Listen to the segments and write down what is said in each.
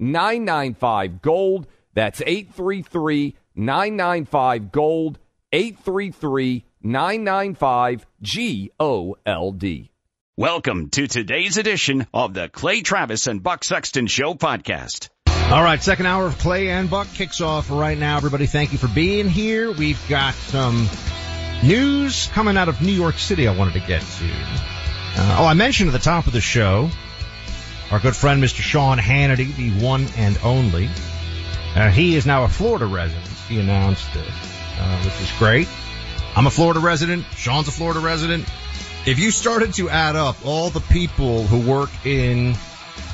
995 Gold. That's 833 995 Gold. 833 995 G O L D. Welcome to today's edition of the Clay Travis and Buck Sexton Show podcast. All right, second hour of Clay and Buck kicks off right now. Everybody, thank you for being here. We've got some news coming out of New York City I wanted to get to. Uh, oh, I mentioned at the top of the show our good friend Mr. Sean Hannity, the one and only. Uh, he is now a Florida resident. He announced it, uh, which is great. I'm a Florida resident. Sean's a Florida resident. If you started to add up all the people who work in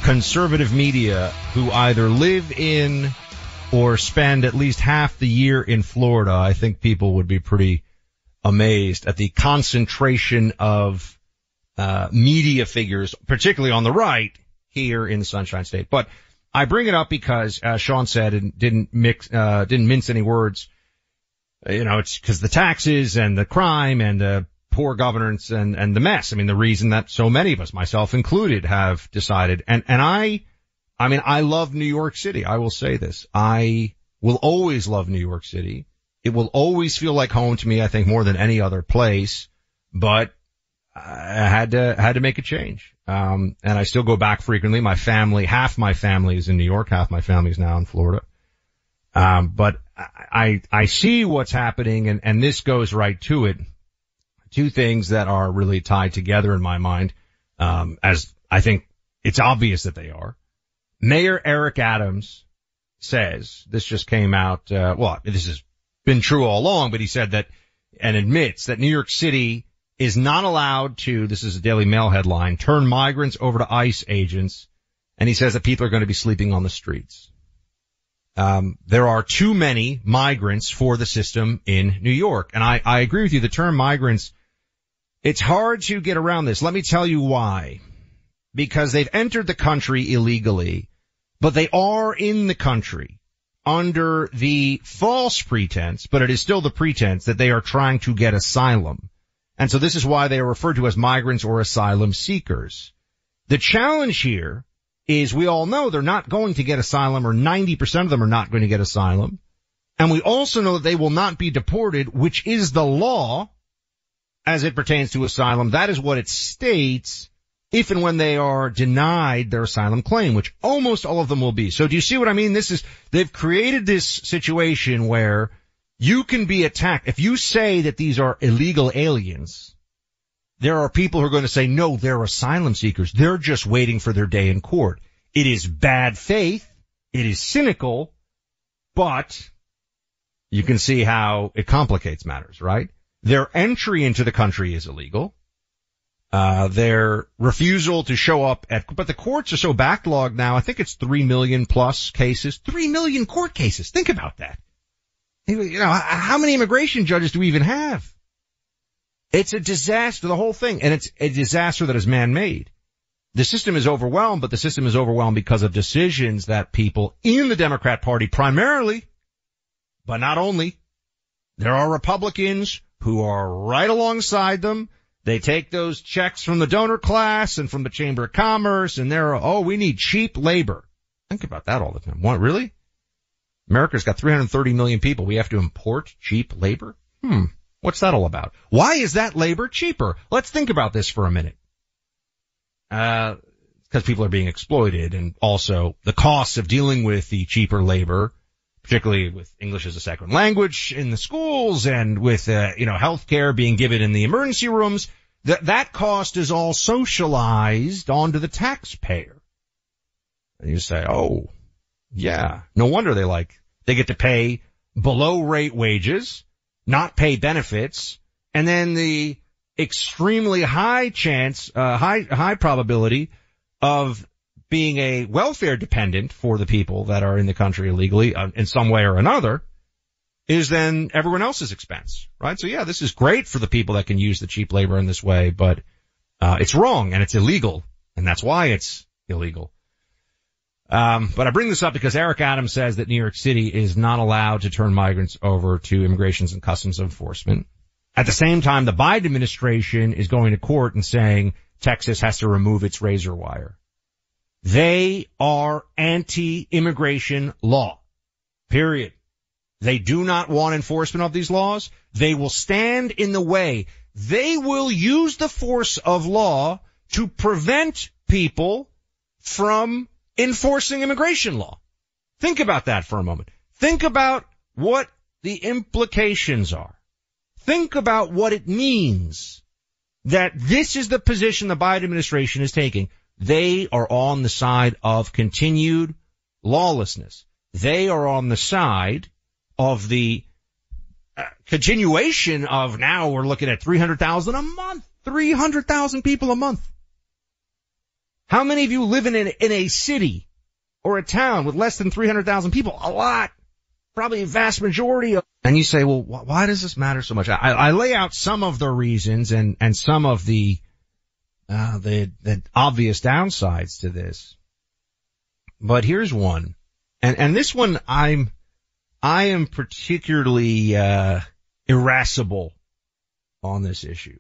conservative media who either live in or spend at least half the year in Florida, I think people would be pretty amazed at the concentration of uh, media figures, particularly on the right, here in the Sunshine State. But I bring it up because, as Sean said, and didn't mix, uh, didn't mince any words. You know, it's because the taxes and the crime and the poor governance and, and the mess. I mean, the reason that so many of us, myself included, have decided, and, and I, I mean, I love New York City. I will say this. I will always love New York City. It will always feel like home to me, I think, more than any other place, but I had to, had to make a change. Um, and I still go back frequently. My family, half my family is in New York, half my family is now in Florida. Um, but I, I see what's happening and, and this goes right to it. Two things that are really tied together in my mind, um, as I think it's obvious that they are. Mayor Eric Adams says, this just came out, uh, well, this has been true all along, but he said that and admits that New York City is not allowed to, this is a Daily Mail headline, turn migrants over to ICE agents. And he says that people are going to be sleeping on the streets. Um, there are too many migrants for the system in New York. And I, I agree with you. The term migrants, it's hard to get around this. Let me tell you why. Because they've entered the country illegally, but they are in the country under the false pretense, but it is still the pretense that they are trying to get asylum. And so this is why they are referred to as migrants or asylum seekers. The challenge here is we all know they're not going to get asylum or 90% of them are not going to get asylum. And we also know that they will not be deported, which is the law as it pertains to asylum. That is what it states if and when they are denied their asylum claim, which almost all of them will be. So do you see what I mean? This is, they've created this situation where you can be attacked. If you say that these are illegal aliens, there are people who are going to say, no, they're asylum seekers. They're just waiting for their day in court. It is bad faith. It is cynical, but you can see how it complicates matters, right? Their entry into the country is illegal. Uh, their refusal to show up at, but the courts are so backlogged now. I think it's three million plus cases, three million court cases. Think about that. You know, how many immigration judges do we even have? It's a disaster, the whole thing, and it's a disaster that is man-made. The system is overwhelmed, but the system is overwhelmed because of decisions that people in the Democrat Party primarily, but not only, there are Republicans who are right alongside them. They take those checks from the donor class and from the Chamber of Commerce and they're, oh, we need cheap labor. Think about that all the time. What, really? America's got 330 million people. We have to import cheap labor? Hmm. What's that all about? Why is that labor cheaper? Let's think about this for a minute. Uh, because people are being exploited and also the costs of dealing with the cheaper labor, particularly with English as a second language in the schools and with, uh, you know, healthcare being given in the emergency rooms, that, that cost is all socialized onto the taxpayer. And you say, oh, yeah, no wonder they like, they get to pay below rate wages, not pay benefits, and then the extremely high chance, uh, high, high probability of being a welfare dependent for the people that are in the country illegally uh, in some way or another is then everyone else's expense, right? So yeah, this is great for the people that can use the cheap labor in this way, but, uh, it's wrong and it's illegal and that's why it's illegal. Um, but I bring this up because Eric Adams says that New York City is not allowed to turn migrants over to immigrations and customs enforcement. At the same time, the Biden administration is going to court and saying Texas has to remove its razor wire. They are anti-immigration law. Period. They do not want enforcement of these laws. They will stand in the way. They will use the force of law to prevent people from enforcing immigration law. Think about that for a moment. Think about what the implications are. Think about what it means that this is the position the Biden administration is taking. They are on the side of continued lawlessness. They are on the side of the uh, continuation of now we're looking at 300,000 a month. 300,000 people a month. How many of you live in, in, a city or a town with less than 300,000 people? A lot. Probably a vast majority of, and you say, well, wh- why does this matter so much? I, I lay out some of the reasons and, and some of the, uh, the, the obvious downsides to this. But here's one. And, and this one I'm, I am particularly, uh, irascible on this issue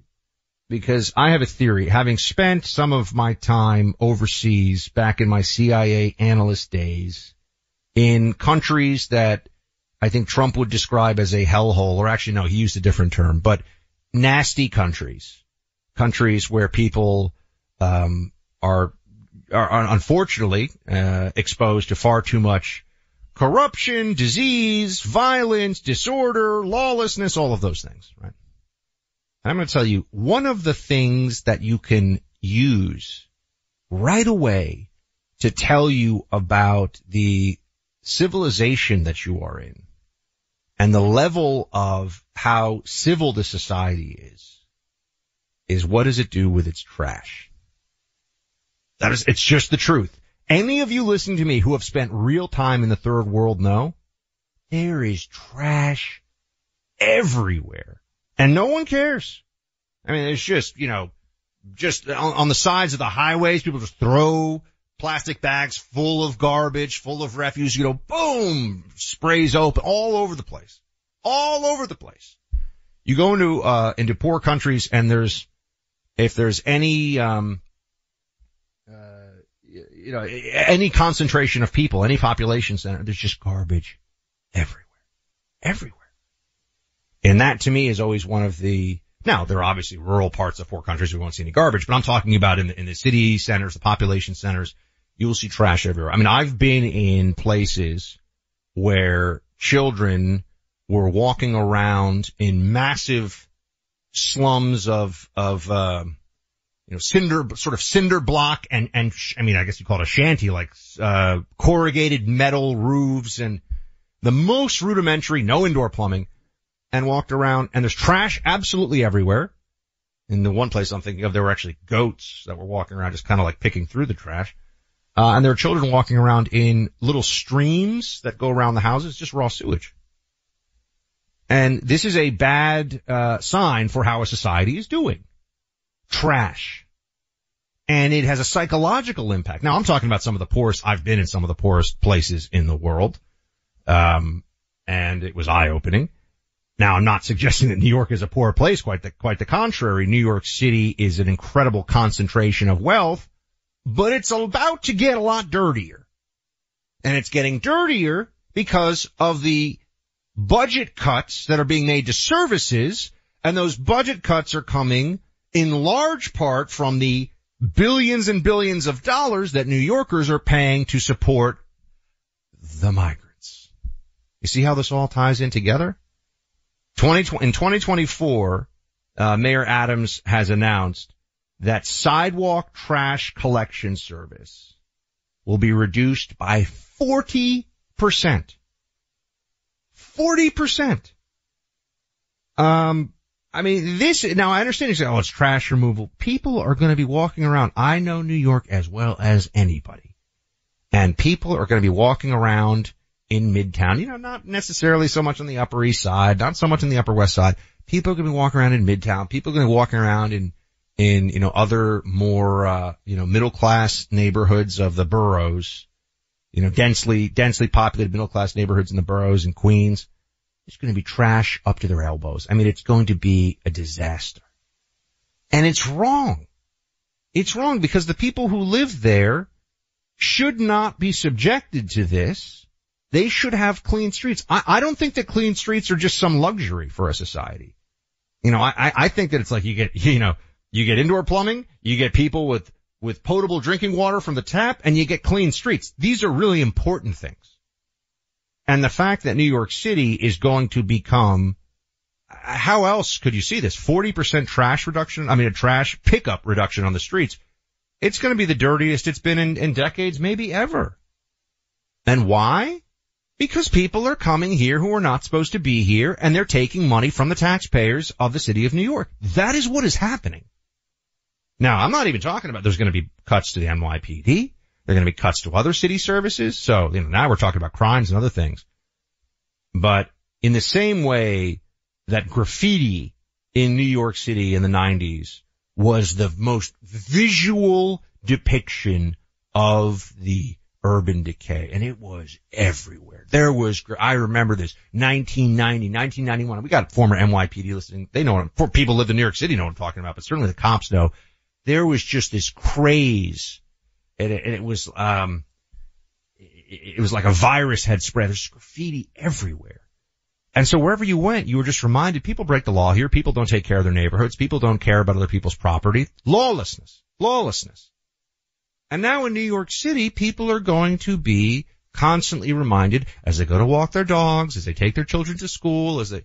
because I have a theory, having spent some of my time overseas back in my CIA analyst days in countries that I think Trump would describe as a hellhole, or actually no, he used a different term, but nasty countries, countries where people, um, are, are unfortunately, uh, exposed to far too much corruption, disease, violence, disorder, lawlessness, all of those things, right? And I'm going to tell you one of the things that you can use right away to tell you about the civilization that you are in and the level of how civil the society is, is what does it do with its trash? That is, it's just the truth. Any of you listening to me who have spent real time in the third world know there is trash everywhere. And no one cares. I mean, it's just, you know, just on, on the sides of the highways, people just throw plastic bags full of garbage, full of refuse, you know, boom, sprays open all over the place. All over the place. You go into, uh, into poor countries and there's, if there's any, um, uh, you know, any concentration of people, any population center, there's just garbage everywhere. Everywhere. And that to me is always one of the, now there are obviously rural parts of poor countries we won't see any garbage, but I'm talking about in the, in the city centers, the population centers, you will see trash everywhere. I mean, I've been in places where children were walking around in massive slums of, of, uh, you know, cinder, sort of cinder block and, and, I mean, I guess you call it a shanty, like, uh, corrugated metal roofs and the most rudimentary, no indoor plumbing and walked around and there's trash absolutely everywhere. In the one place I'm thinking of, there were actually goats that were walking around just kind of like picking through the trash. Uh, and there are children walking around in little streams that go around the houses, just raw sewage. And this is a bad uh, sign for how a society is doing. Trash. And it has a psychological impact. Now I'm talking about some of the poorest, I've been in some of the poorest places in the world. Um, and it was eye opening. Now I'm not suggesting that New York is a poor place, quite the, quite the contrary. New York City is an incredible concentration of wealth, but it's about to get a lot dirtier. And it's getting dirtier because of the budget cuts that are being made to services, and those budget cuts are coming in large part from the billions and billions of dollars that New Yorkers are paying to support the migrants. You see how this all ties in together? 20, in 2024, uh, Mayor Adams has announced that sidewalk trash collection service will be reduced by 40%. 40%. Um, I mean, this, now I understand you say, oh, it's trash removal. People are going to be walking around. I know New York as well as anybody. And people are going to be walking around in Midtown, you know, not necessarily so much on the Upper East Side, not so much on the Upper West Side. People are going to be walking around in Midtown. People are going to be walking around in, in, you know, other more, uh, you know, middle class neighborhoods of the boroughs you know, densely, densely populated middle class neighborhoods in the boroughs and Queens. It's going to be trash up to their elbows. I mean, it's going to be a disaster. And it's wrong. It's wrong because the people who live there should not be subjected to this. They should have clean streets. I, I don't think that clean streets are just some luxury for a society. You know, I, I think that it's like you get, you know, you get indoor plumbing, you get people with with potable drinking water from the tap and you get clean streets. These are really important things. And the fact that New York City is going to become, how else could you see this? 40% trash reduction, I mean a trash pickup reduction on the streets. It's going to be the dirtiest it's been in, in decades, maybe ever. And why? Because people are coming here who are not supposed to be here and they're taking money from the taxpayers of the city of New York. That is what is happening. Now, I'm not even talking about there's going to be cuts to the NYPD. There are going to be cuts to other city services. So, you know, now we're talking about crimes and other things. But in the same way that graffiti in New York City in the 90s was the most visual depiction of the urban decay and it was everywhere. There was, I remember this, 1990, 1991. We got former NYPD listening. They know what, people live in New York City know what I'm talking about, but certainly the cops know there was just this craze and it, and it was, um, it, it was like a virus had spread. There's graffiti everywhere. And so wherever you went, you were just reminded people break the law here. People don't take care of their neighborhoods. People don't care about other people's property. Lawlessness. Lawlessness. And now in New York City, people are going to be constantly reminded as they go to walk their dogs, as they take their children to school, as they,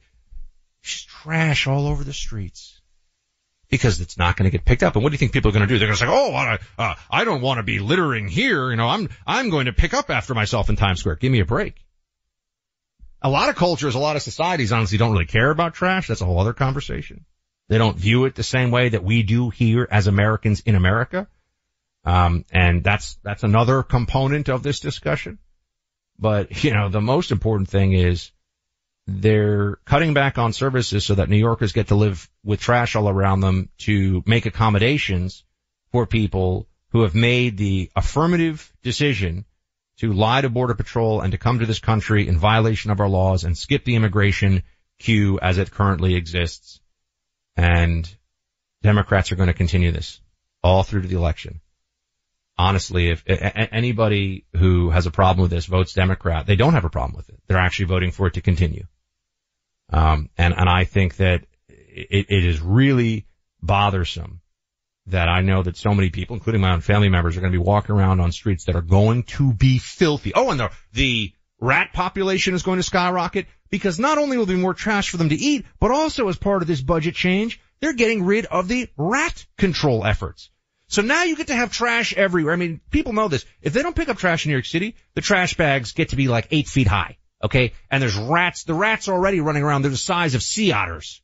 just trash all over the streets because it's not going to get picked up. And what do you think people are going to do? They're going to say, "Oh, I, uh, I don't want to be littering here. You know, I'm I'm going to pick up after myself in Times Square. Give me a break." A lot of cultures, a lot of societies, honestly, don't really care about trash. That's a whole other conversation. They don't view it the same way that we do here as Americans in America. Um, and that's that's another component of this discussion. But you know, the most important thing is they're cutting back on services so that New Yorkers get to live with trash all around them to make accommodations for people who have made the affirmative decision to lie to border patrol and to come to this country in violation of our laws and skip the immigration queue as it currently exists. And Democrats are going to continue this all through to the election. Honestly, if anybody who has a problem with this votes Democrat, they don't have a problem with it. They're actually voting for it to continue. Um, and, and I think that it, it is really bothersome that I know that so many people, including my own family members, are going to be walking around on streets that are going to be filthy. Oh, and the, the rat population is going to skyrocket because not only will there be more trash for them to eat, but also as part of this budget change, they're getting rid of the rat control efforts. So now you get to have trash everywhere. I mean, people know this. If they don't pick up trash in New York City, the trash bags get to be like eight feet high. Okay. And there's rats. The rats are already running around. They're the size of sea otters.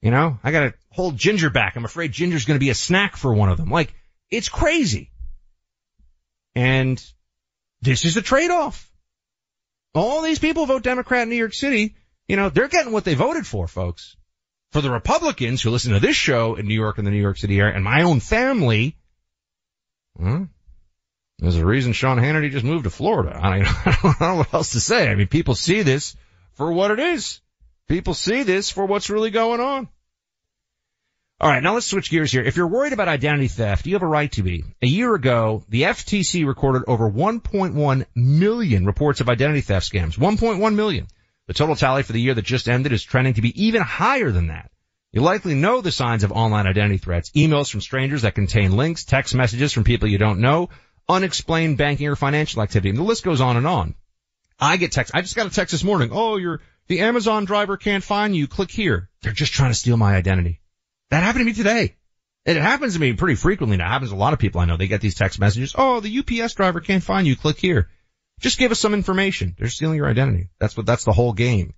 You know, I gotta hold Ginger back. I'm afraid Ginger's gonna be a snack for one of them. Like, it's crazy. And this is a trade-off. All these people vote Democrat in New York City You know, they're getting what they voted for, folks. For the Republicans who listen to this show in New York and the New York City area and my own family, there's a reason Sean Hannity just moved to Florida. I, I don't know what else to say. I mean, people see this for what it is. People see this for what's really going on. All right, now let's switch gears here. If you're worried about identity theft, you have a right to be. A year ago, the FTC recorded over 1.1 million reports of identity theft scams. 1.1 million. The total tally for the year that just ended is trending to be even higher than that. You likely know the signs of online identity threats. Emails from strangers that contain links, text messages from people you don't know, unexplained banking or financial activity. And the list goes on and on. I get text. I just got a text this morning. Oh, you're, the Amazon driver can't find you. Click here. They're just trying to steal my identity. That happened to me today. It happens to me pretty frequently now. It happens to a lot of people I know. They get these text messages. Oh, the UPS driver can't find you. Click here. Just give us some information. They're stealing your identity. That's what, that's the whole game.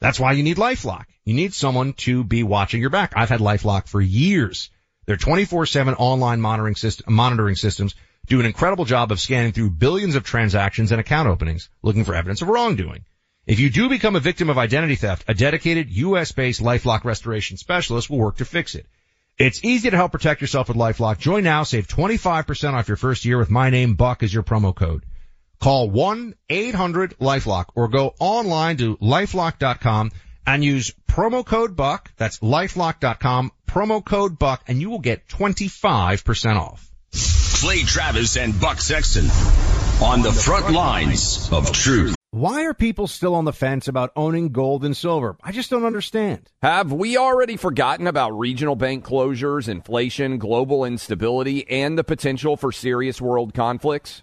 That's why you need LifeLock. You need someone to be watching your back. I've had LifeLock for years. Their 24-7 online monitoring system, monitoring systems do an incredible job of scanning through billions of transactions and account openings, looking for evidence of wrongdoing. If you do become a victim of identity theft, a dedicated US-based LifeLock restoration specialist will work to fix it. It's easy to help protect yourself with LifeLock. Join now, save 25% off your first year with my name, Buck, as your promo code. Call 1-800-LifeLock or go online to lifelock.com and use promo code BUCK. That's lifelock.com, promo code BUCK, and you will get 25% off. Clay Travis and Buck Sexton on the front lines of truth. Why are people still on the fence about owning gold and silver? I just don't understand. Have we already forgotten about regional bank closures, inflation, global instability, and the potential for serious world conflicts?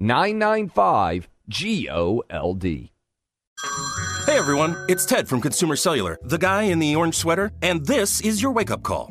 833-995-GOLD. Hey everyone, it's Ted from Consumer Cellular, the guy in the orange sweater, and this is your wake up call.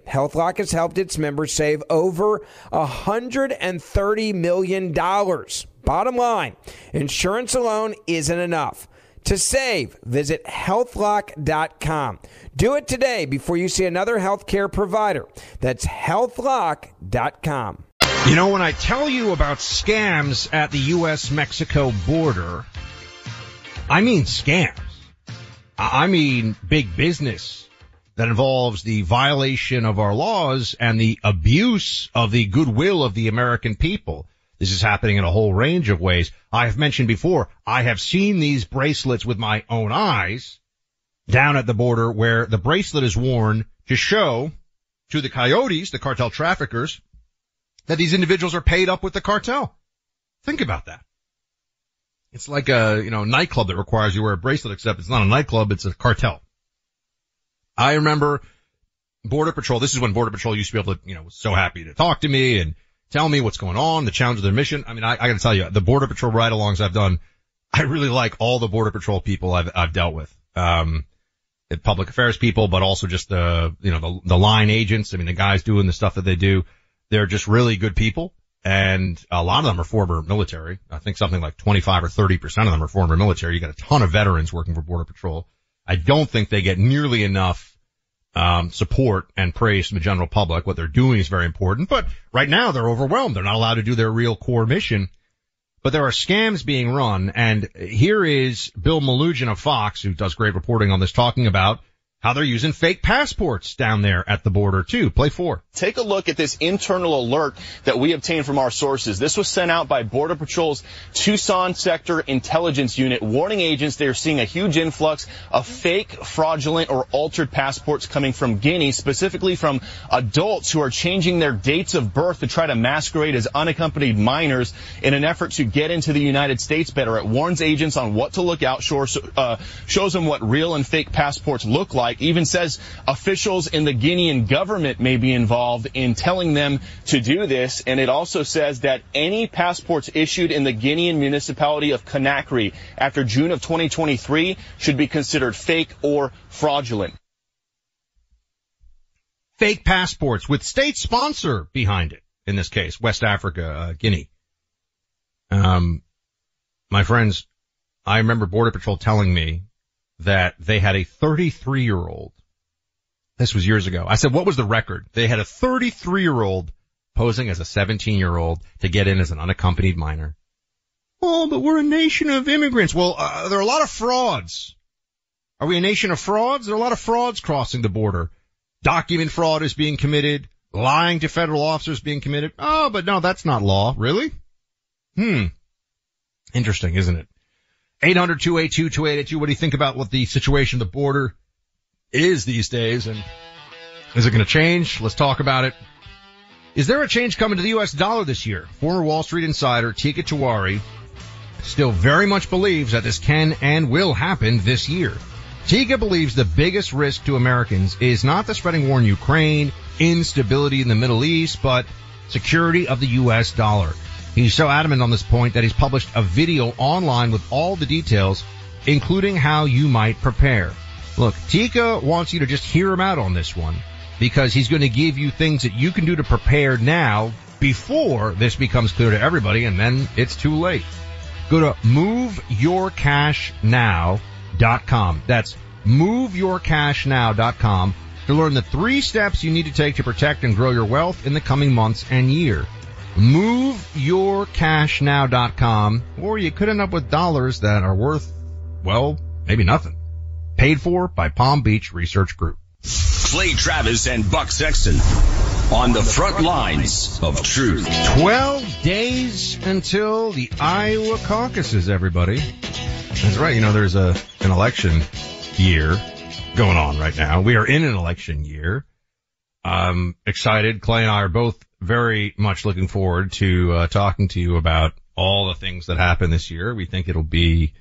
HealthLock has helped its members save over $130 million. Bottom line, insurance alone isn't enough. To save, visit healthlock.com. Do it today before you see another healthcare provider. That's healthlock.com. You know, when I tell you about scams at the U.S. Mexico border, I mean scams. I mean big business that involves the violation of our laws and the abuse of the goodwill of the American people. This is happening in a whole range of ways. I have mentioned before, I have seen these bracelets with my own eyes down at the border where the bracelet is worn to show to the coyotes, the cartel traffickers, that these individuals are paid up with the cartel. Think about that. It's like a, you know, nightclub that requires you wear a bracelet, except it's not a nightclub, it's a cartel. I remember Border Patrol, this is when Border Patrol used to be able to, you know, so happy to talk to me and tell me what's going on, the challenge of their mission. I mean, I, I gotta tell you, the Border Patrol ride-alongs I've done, I really like all the Border Patrol people I've, I've dealt with. Um, public affairs people, but also just the, you know, the, the line agents. I mean, the guys doing the stuff that they do, they're just really good people. And a lot of them are former military. I think something like 25 or 30% of them are former military. You got a ton of veterans working for Border Patrol. I don't think they get nearly enough, um, support and praise from the general public. What they're doing is very important, but right now they're overwhelmed. They're not allowed to do their real core mission. But there are scams being run, and here is Bill Melugin of Fox, who does great reporting on this, talking about how they're using fake passports down there at the border too. Play four. Take a look at this internal alert that we obtained from our sources. This was sent out by Border Patrol's Tucson Sector Intelligence Unit, warning agents they are seeing a huge influx of fake, fraudulent, or altered passports coming from Guinea, specifically from adults who are changing their dates of birth to try to masquerade as unaccompanied minors in an effort to get into the United States better. It warns agents on what to look out for, uh, shows them what real and fake passports look like even says officials in the Guinean government may be involved in telling them to do this. And it also says that any passports issued in the Guinean municipality of Conakry after June of 2023 should be considered fake or fraudulent. Fake passports with state sponsor behind it. In this case, West Africa, uh, Guinea. Um, my friends, I remember Border Patrol telling me that they had a 33 year old. This was years ago. I said, what was the record? They had a 33 year old posing as a 17 year old to get in as an unaccompanied minor. Oh, but we're a nation of immigrants. Well, uh, there are a lot of frauds. Are we a nation of frauds? There are a lot of frauds crossing the border. Document fraud is being committed. Lying to federal officers being committed. Oh, but no, that's not law. Really? Hmm. Interesting, isn't it? 800-282-2882. What do you think about what the situation the border is these days? And is it going to change? Let's talk about it. Is there a change coming to the U.S. dollar this year? Former Wall Street insider Teeka Tiwari still very much believes that this can and will happen this year. Tika believes the biggest risk to Americans is not the spreading war in Ukraine, instability in the Middle East, but security of the U.S. dollar. He's so adamant on this point that he's published a video online with all the details, including how you might prepare. Look, Teeka wants you to just hear him out on this one because he's going to give you things that you can do to prepare now before this becomes clear to everybody and then it's too late. Go to moveyourcashnow.com. That's moveyourcashnow.com to learn the three steps you need to take to protect and grow your wealth in the coming months and year moveyourcashnow.com, or you could end up with dollars that are worth, well, maybe nothing. Paid for by Palm Beach Research Group. Clay Travis and Buck Sexton on the front lines of truth. 12 days until the Iowa caucuses, everybody. That's right. You know, there's a, an election year going on right now. We are in an election year. I'm excited. Clay and I are both very much looking forward to uh, talking to you about all the things that happen this year. We think it'll be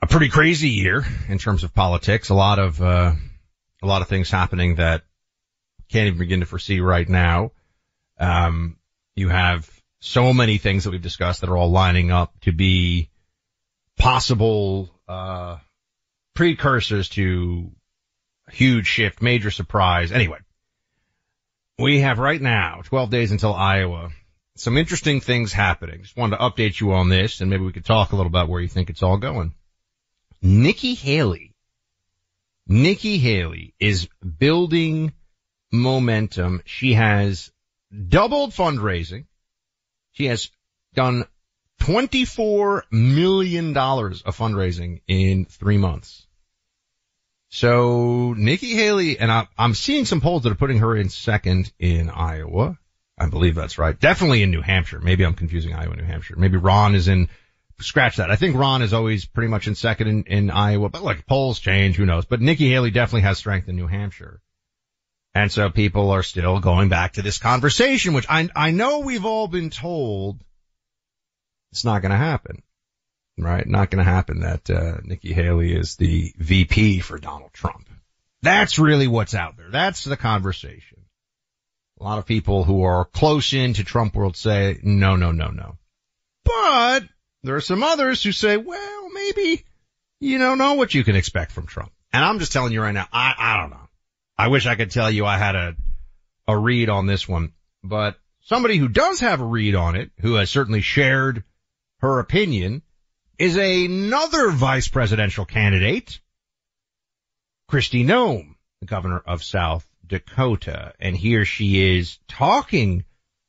a pretty crazy year in terms of politics. A lot of uh, a lot of things happening that can't even begin to foresee right now. Um, you have so many things that we've discussed that are all lining up to be possible uh, precursors to a huge shift, major surprise. Anyway, we have right now 12 days until Iowa. Some interesting things happening. Just wanted to update you on this and maybe we could talk a little about where you think it's all going. Nikki Haley. Nikki Haley is building momentum. She has doubled fundraising. She has done $24 million of fundraising in three months. So Nikki Haley, and I, am seeing some polls that are putting her in second in Iowa. I believe that's right. Definitely in New Hampshire. Maybe I'm confusing Iowa and New Hampshire. Maybe Ron is in, scratch that. I think Ron is always pretty much in second in, in Iowa, but like polls change, who knows. But Nikki Haley definitely has strength in New Hampshire. And so people are still going back to this conversation, which I, I know we've all been told it's not going to happen, right? Not going to happen that, uh, Nikki Haley is the VP for Donald Trump. That's really what's out there. That's the conversation. A lot of people who are close into Trump world say, no, no, no, no. But there are some others who say, well, maybe you don't know what you can expect from Trump. And I'm just telling you right now, I, I don't know. I wish I could tell you I had a, a read on this one, but somebody who does have a read on it, who has certainly shared her opinion, is another vice presidential candidate, Kristi Noem, the governor of South Dakota. And here she is talking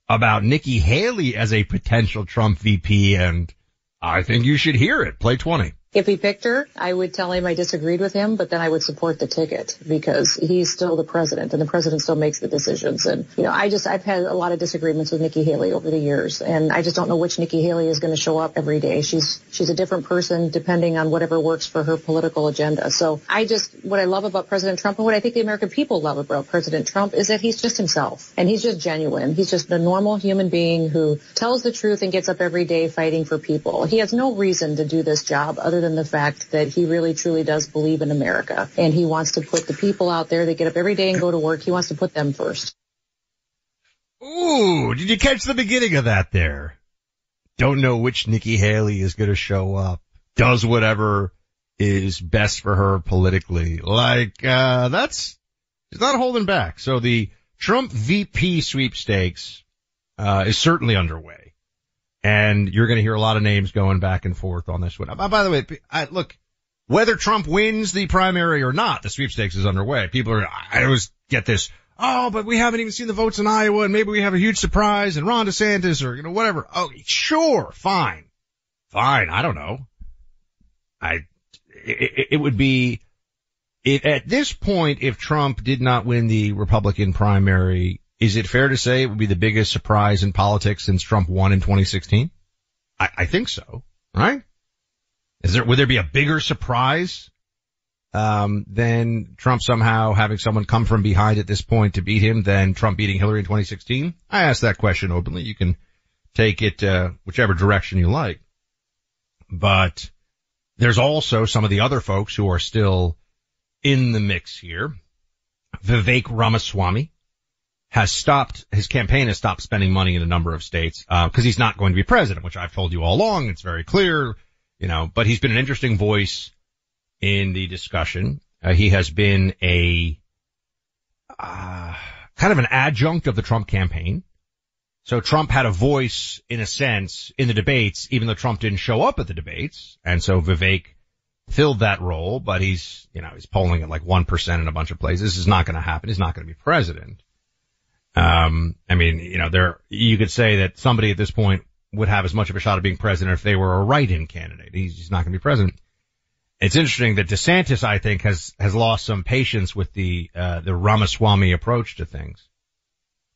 about Nikki Haley as a potential Trump VP and I think you should hear it. Play 20. If he picked her, I would tell him I disagreed with him, but then I would support the ticket because he's still the president and the president still makes the decisions. And, you know, I just, I've had a lot of disagreements with Nikki Haley over the years and I just don't know which Nikki Haley is going to show up every day. She's, she's a different person depending on whatever works for her political agenda. So I just, what I love about President Trump and what I think the American people love about President Trump is that he's just himself and he's just genuine. He's just a normal human being who tells the truth and gets up every day fighting for people. He has no reason to do this job other than the fact that he really truly does believe in America and he wants to put the people out there that get up every day and go to work. He wants to put them first. Ooh, did you catch the beginning of that there? Don't know which Nikki Haley is going to show up. Does whatever is best for her politically. Like, uh, that's, she's not holding back. So the Trump VP sweepstakes, uh, is certainly underway. And you're going to hear a lot of names going back and forth on this one. Uh, by the way, I, look, whether Trump wins the primary or not, the sweepstakes is underway. People are, I always get this, oh, but we haven't even seen the votes in Iowa and maybe we have a huge surprise and Ron DeSantis or, you know, whatever. Oh, sure, fine. Fine, I don't know. I, it, it would be, it, at this point, if Trump did not win the Republican primary, is it fair to say it would be the biggest surprise in politics since Trump won in 2016? I, I think so, right? Is there, would there be a bigger surprise, um, than Trump somehow having someone come from behind at this point to beat him than Trump beating Hillary in 2016? I asked that question openly. You can take it, uh, whichever direction you like. But there's also some of the other folks who are still in the mix here. Vivek Ramaswamy, has stopped, his campaign has stopped spending money in a number of states, uh, cause he's not going to be president, which I've told you all along. It's very clear, you know, but he's been an interesting voice in the discussion. Uh, he has been a, uh, kind of an adjunct of the Trump campaign. So Trump had a voice in a sense in the debates, even though Trump didn't show up at the debates. And so Vivek filled that role, but he's, you know, he's polling at like 1% in a bunch of places. This is not going to happen. He's not going to be president. Um, I mean, you know, there, you could say that somebody at this point would have as much of a shot of being president if they were a write-in candidate. He's just not going to be president. It's interesting that DeSantis, I think, has, has lost some patience with the, uh, the Ramaswamy approach to things.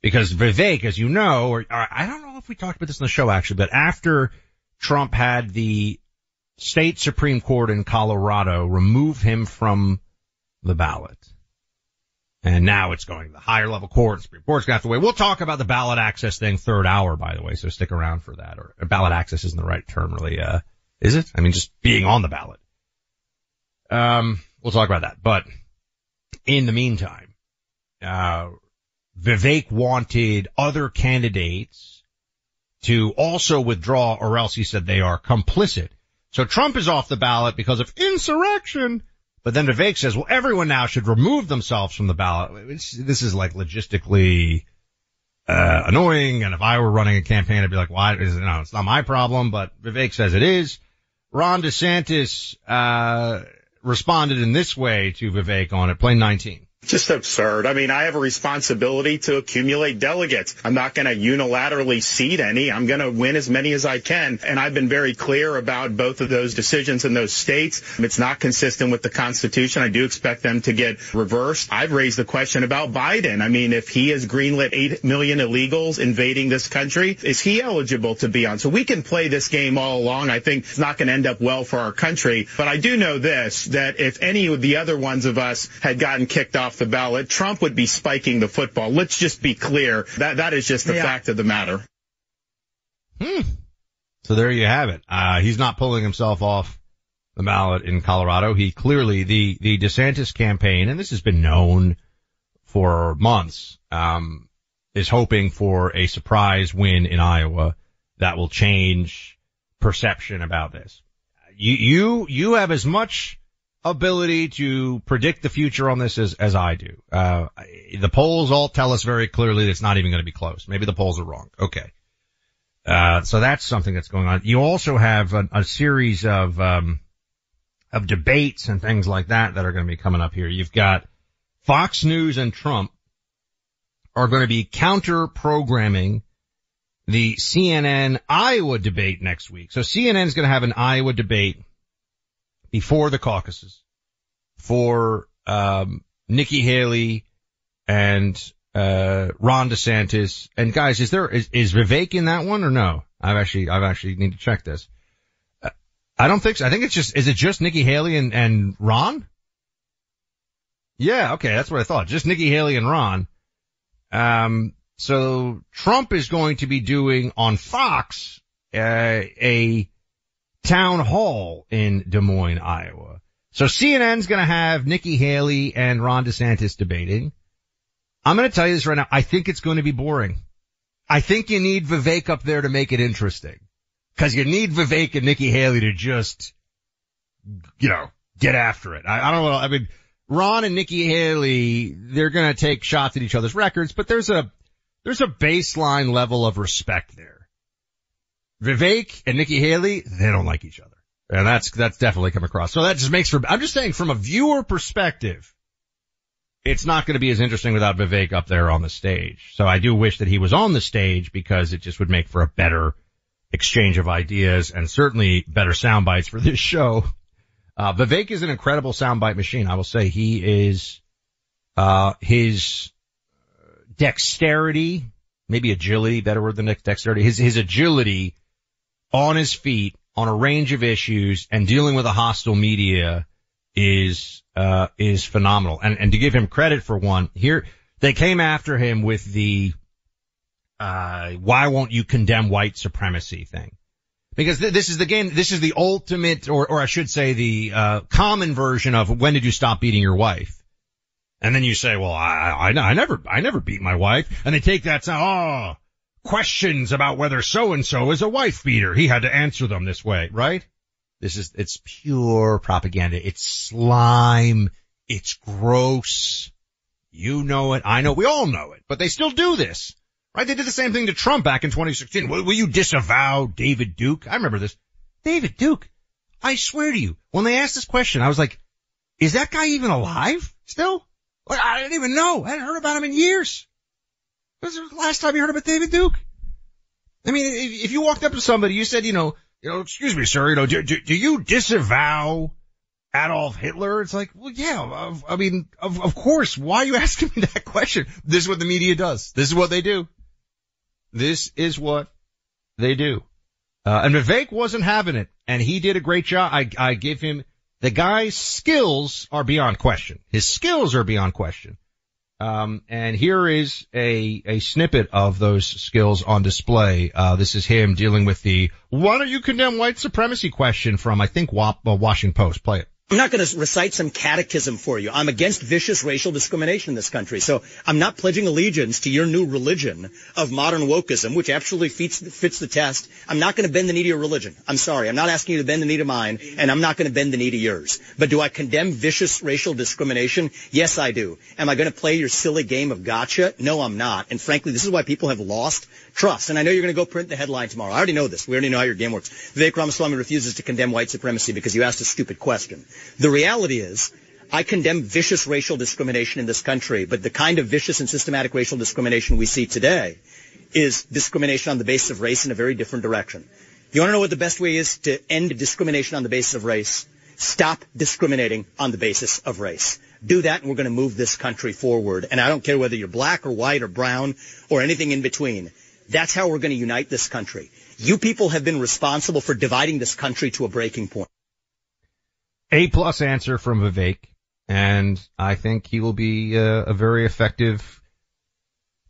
Because Vivek, as you know, or, or I don't know if we talked about this in the show actually, but after Trump had the state Supreme Court in Colorado remove him from the ballot, and now it's going to the higher level court. Supreme Court's going to wait. We'll talk about the ballot access thing third hour, by the way, so stick around for that. Or ballot access isn't the right term, really. Uh, is it? I mean, just being on the ballot. Um, we'll talk about that. But in the meantime, uh, Vivek wanted other candidates to also withdraw or else he said they are complicit. So Trump is off the ballot because of insurrection but then Vivek says, well, everyone now should remove themselves from the ballot. It's, this is like logistically, uh, annoying. And if I were running a campaign, I'd be like, why is it, no, it's not my problem, but Vivek says it is. Ron DeSantis, uh, responded in this way to Vivek on it, plane 19 just absurd. I mean, I have a responsibility to accumulate delegates. I'm not going to unilaterally seat any. I'm going to win as many as I can. And I've been very clear about both of those decisions in those states. It's not consistent with the Constitution. I do expect them to get reversed. I've raised the question about Biden. I mean, if he has greenlit 8 million illegals invading this country, is he eligible to be on? So we can play this game all along. I think it's not going to end up well for our country. But I do know this, that if any of the other ones of us had gotten kicked off off the ballot, Trump would be spiking the football. Let's just be clear. That that is just the Yeah. fact of the matter. Hmm. So there you have it. Uh, he's not pulling himself off the ballot in Colorado. He clearly, the, the DeSantis campaign, and this has been known for months, um, is hoping for a surprise win in Iowa that will change perception about this. You, you, you have as much ability to predict the future on this as, as I do. Uh, the polls all tell us very clearly that it's not even going to be close. Maybe the polls are wrong. Okay. Uh, so that's something that's going on. You also have a, a series of, um, of debates and things like that that are going to be coming up here. You've got Fox News and Trump are going to be counter programming the CNN Iowa debate next week. So CNN is going to have an Iowa debate before the caucuses for, um, Nikki Haley and, uh, Ron DeSantis. And guys, is there, is, is Vivek in that one or no? I've actually, I've actually need to check this. Uh, I don't think so. I think it's just, is it just Nikki Haley and, and Ron? Yeah, okay, that's what I thought. Just Nikki Haley and Ron. Um, so Trump is going to be doing on Fox, uh, a town hall in Des Moines, Iowa. So CNN's going to have Nikki Haley and Ron DeSantis debating. I'm going to tell you this right now. I think it's going to be boring. I think you need Vivek up there to make it interesting. Cause you need Vivek and Nikki Haley to just, you know, get after it. I, I don't know. I mean, Ron and Nikki Haley, they're going to take shots at each other's records, but there's a, there's a baseline level of respect there. Vivek and Nikki Haley, they don't like each other. And that's, that's definitely come across. So that just makes for, I'm just saying from a viewer perspective, it's not going to be as interesting without Vivek up there on the stage. So I do wish that he was on the stage because it just would make for a better exchange of ideas and certainly better sound bites for this show. Uh, Vivek is an incredible soundbite machine. I will say he is, uh, his dexterity, maybe agility, better word than dexterity, his, his agility on his feet on a range of issues and dealing with a hostile media is, uh, is phenomenal. And, and to give him credit for one, here, they came after him with the, uh, why won't you condemn white supremacy thing? Because th- this is the game, this is the ultimate, or, or I should say the, uh, common version of when did you stop beating your wife? And then you say, well, I, I, I never, I never beat my wife. And they take that sound, oh, questions about whether so and so is a wife beater. He had to answer them this way, right? This is, it's pure propaganda. It's slime. It's gross. You know it. I know. We all know it, but they still do this, right? They did the same thing to Trump back in 2016. Will, will you disavow David Duke? I remember this. David Duke. I swear to you, when they asked this question, I was like, is that guy even alive still? Like, I didn't even know. I hadn't heard about him in years. When was the last time you heard about David Duke? I mean, if, if you walked up to somebody, you said, you know, you know, excuse me, sir, you know, do, do, do you disavow Adolf Hitler? It's like, well, yeah, of, I mean, of, of course. Why are you asking me that question? This is what the media does. This is what they do. This is what they do. Uh, and Vivek wasn't having it, and he did a great job. I, I give him, the guy's skills are beyond question. His skills are beyond question. Um, and here is a, a snippet of those skills on display. Uh, this is him dealing with the, why don't you condemn white supremacy question from, I think, Wa- uh, Washington Post. Play it. I'm not going to recite some catechism for you. I'm against vicious racial discrimination in this country. So I'm not pledging allegiance to your new religion of modern wokeism, which absolutely fits, fits the test. I'm not going to bend the knee to your religion. I'm sorry. I'm not asking you to bend the knee to mine, and I'm not going to bend the knee to yours. But do I condemn vicious racial discrimination? Yes, I do. Am I going to play your silly game of gotcha? No, I'm not. And frankly, this is why people have lost trust. And I know you're going to go print the headline tomorrow. I already know this. We already know how your game works. Vivek Ramaswamy refuses to condemn white supremacy because you asked a stupid question. The reality is, I condemn vicious racial discrimination in this country, but the kind of vicious and systematic racial discrimination we see today is discrimination on the basis of race in a very different direction. You want to know what the best way is to end discrimination on the basis of race? Stop discriminating on the basis of race. Do that and we're going to move this country forward. And I don't care whether you're black or white or brown or anything in between. That's how we're going to unite this country. You people have been responsible for dividing this country to a breaking point. A plus answer from Vivek. and I think he will be a, a very effective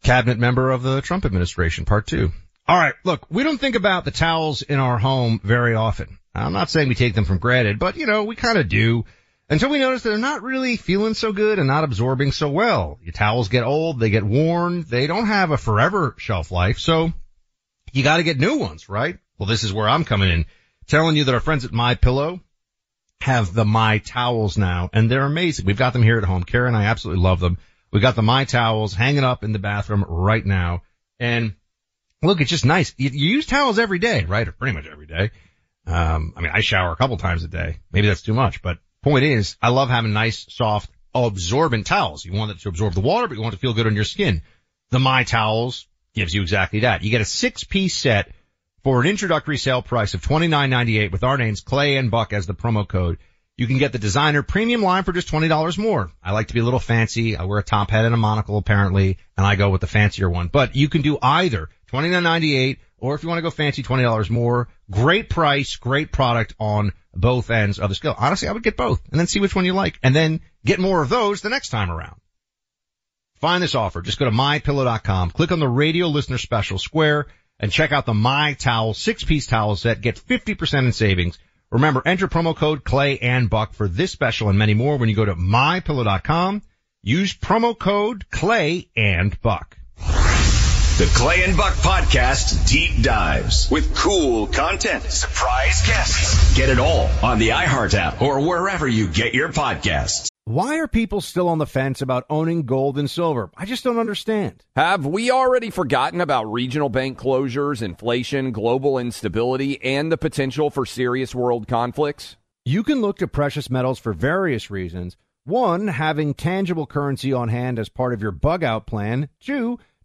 cabinet member of the Trump administration, part two. All right, look, we don't think about the towels in our home very often. I'm not saying we take them for granted, but you know, we kind of do until we notice they're not really feeling so good and not absorbing so well. Your towels get old, they get worn, they don't have a forever shelf life, so you gotta get new ones, right? Well, this is where I'm coming in, telling you that our friends at My Pillow have the My Towels now, and they're amazing. We've got them here at home. Karen and I absolutely love them. We got the My Towels hanging up in the bathroom right now, and look, it's just nice. You, you use towels every day, right? Or pretty much every day. Um, I mean, I shower a couple times a day. Maybe that's too much, but point is, I love having nice, soft, absorbent towels. You want it to absorb the water, but you want it to feel good on your skin. The My Towels gives you exactly that. You get a six piece set for an introductory sale price of $29.98 with our names Clay and Buck as the promo code. You can get the designer premium line for just $20 more. I like to be a little fancy. I wear a top hat and a monocle apparently, and I go with the fancier one. But you can do either $29.98 or if you want to go fancy, $20 more. Great price, great product on both ends of the scale. Honestly, I would get both and then see which one you like and then get more of those the next time around. Find this offer. Just go to mypillow.com, click on the radio listener special square and check out the My Towel six piece towel set. Get 50% in savings. Remember, enter promo code Clay and Buck for this special and many more when you go to mypillow.com. Use promo code Clay and Buck. The Clay and Buck Podcast deep dives with cool content, surprise guests. Get it all on the iHeart app or wherever you get your podcasts. Why are people still on the fence about owning gold and silver? I just don't understand. Have we already forgotten about regional bank closures, inflation, global instability, and the potential for serious world conflicts? You can look to precious metals for various reasons. One, having tangible currency on hand as part of your bug out plan. Two,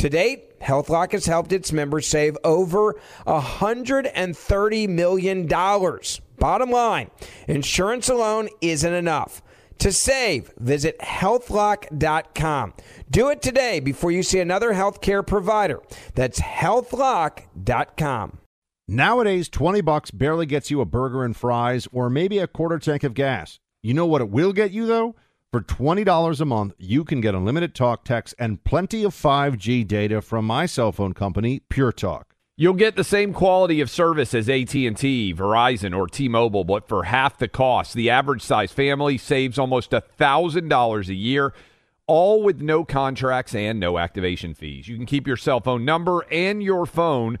To date, HealthLock has helped its members save over $130 million. Bottom line, insurance alone isn't enough. To save, visit healthlock.com. Do it today before you see another healthcare provider. That's healthlock.com. Nowadays, 20 bucks barely gets you a burger and fries or maybe a quarter tank of gas. You know what it will get you though? For $20 a month, you can get unlimited talk, text, and plenty of 5G data from my cell phone company, Pure Talk. You'll get the same quality of service as AT&T, Verizon, or T-Mobile, but for half the cost. The average size family saves almost $1,000 a year, all with no contracts and no activation fees. You can keep your cell phone number and your phone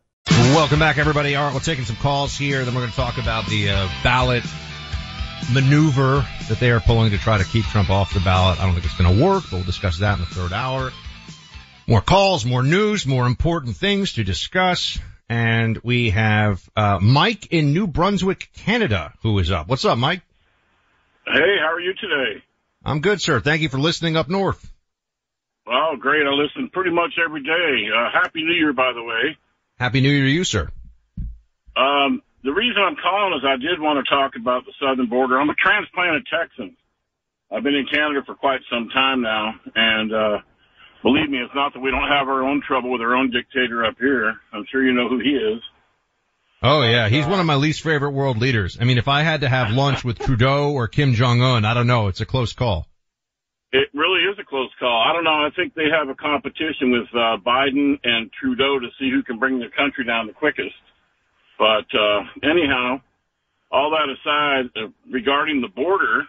Welcome back, everybody. All right, we're taking some calls here. Then we're going to talk about the uh, ballot maneuver that they are pulling to try to keep Trump off the ballot. I don't think it's going to work, but we'll discuss that in the third hour. More calls, more news, more important things to discuss. And we have uh, Mike in New Brunswick, Canada, who is up. What's up, Mike? Hey, how are you today? I'm good, sir. Thank you for listening up north. Well, great. I listen pretty much every day. Uh, Happy New Year, by the way. Happy New Year to you, sir. Um, the reason I'm calling is I did want to talk about the southern border. I'm a transplanted Texan. I've been in Canada for quite some time now, and uh, believe me, it's not that we don't have our own trouble with our own dictator up here. I'm sure you know who he is. Oh yeah, he's one of my least favorite world leaders. I mean, if I had to have lunch with Trudeau or Kim Jong Un, I don't know, it's a close call. It really is a close call. I don't know. I think they have a competition with uh, Biden and Trudeau to see who can bring the country down the quickest. But uh, anyhow, all that aside, uh, regarding the border,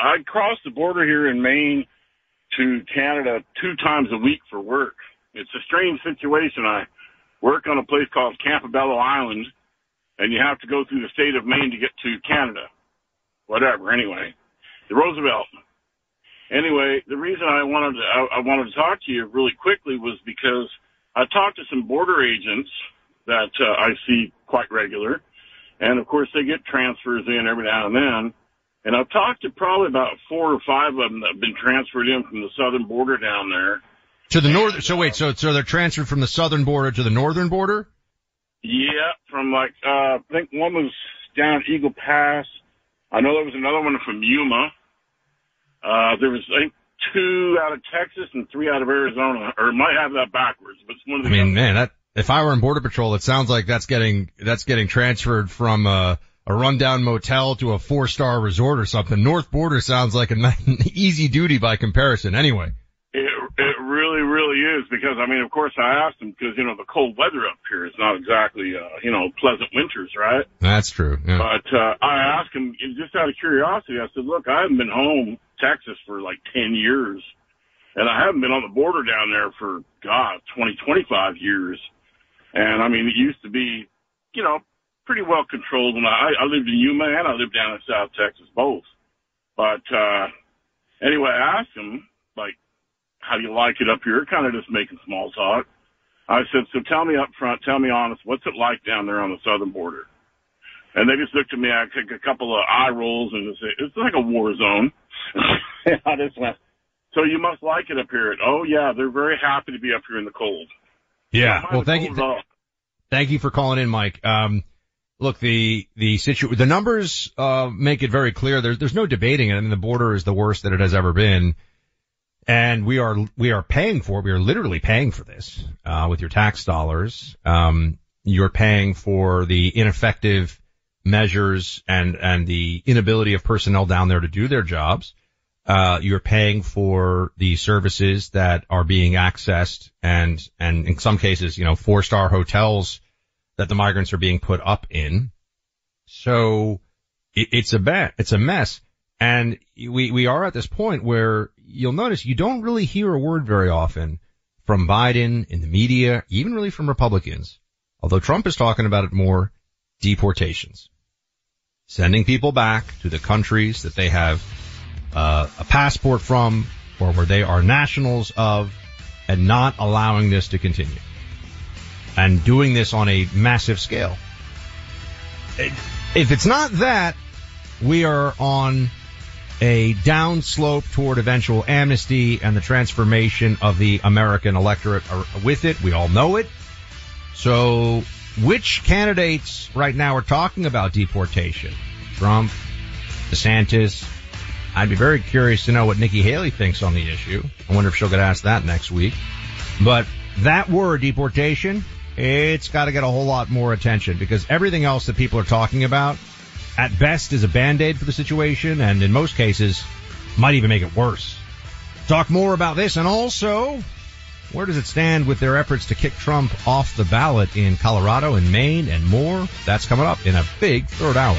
I cross the border here in Maine to Canada two times a week for work. It's a strange situation. I work on a place called Campobello Island, and you have to go through the state of Maine to get to Canada. Whatever. Anyway, the Roosevelt. Anyway, the reason I wanted to I, I wanted to talk to you really quickly was because I talked to some border agents that uh, I see quite regular, and of course they get transfers in every now and then. And I've talked to probably about four or five of them that have been transferred in from the southern border down there. To the north. So wait. So so they're transferred from the southern border to the northern border. Yeah, from like uh, I think one was down Eagle Pass. I know there was another one from Yuma. Uh, there was I think two out of Texas and three out of Arizona, or might have that backwards, but it's one of I the. mean, man, that if I were in border patrol, it sounds like that's getting that's getting transferred from a, a rundown motel to a four star resort or something. North border sounds like an easy duty by comparison. Anyway. It it really really is because I mean of course I asked him because you know the cold weather up here is not exactly uh, you know pleasant winters right That's true. Yeah. but uh, I asked him just out of curiosity I said look I haven't been home Texas for like ten years and I haven't been on the border down there for God twenty twenty five years and I mean it used to be you know pretty well controlled when I I lived in Yuma and I lived down in South Texas both but uh anyway I asked him like how do you like it up here? Kind of just making small talk. I said, so tell me up front, tell me honest, what's it like down there on the southern border? And they just looked at me, I took a couple of eye rolls and just said, it's like a war zone. and I just went, so you must like it up here. Oh yeah, they're very happy to be up here in the cold. Yeah. Don't Well, thank you. all. Thank you for calling in, Mike. Um, look, the the situ the numbers uh, make it very clear. There's there's no debating it. I mean, the border is the worst that it has ever been, and we are we are paying for. it. We are literally paying for this uh, with your tax dollars. Um, you're paying for the ineffective measures and and the inability of personnel down there to do their jobs. Uh, you're paying for the services that are being accessed and, and in some cases, you know, four star hotels that the migrants are being put up in. So it, it's a it's a mess. And we, we are at this point where you'll notice you don't really hear a word very often from Biden in the media, even really from Republicans. Although Trump is talking about it more, deportations. Sending people back to the countries that they have uh, a passport from or where they are nationals of and not allowing this to continue and doing this on a massive scale. If it's not that, we are on a downslope toward eventual amnesty and the transformation of the American electorate with it. We all know it. So which candidates right now are talking about deportation? Trump, DeSantis, I'd be very curious to know what Nikki Haley thinks on the issue. I wonder if she'll get asked that next week. But that word, deportation, it's got to get a whole lot more attention because everything else that people are talking about, at best, is a band-aid for the situation, and in most cases, might even make it worse. Talk more about this, and also, where does it stand with their efforts to kick Trump off the ballot in Colorado and Maine and more? That's coming up in a big third hour.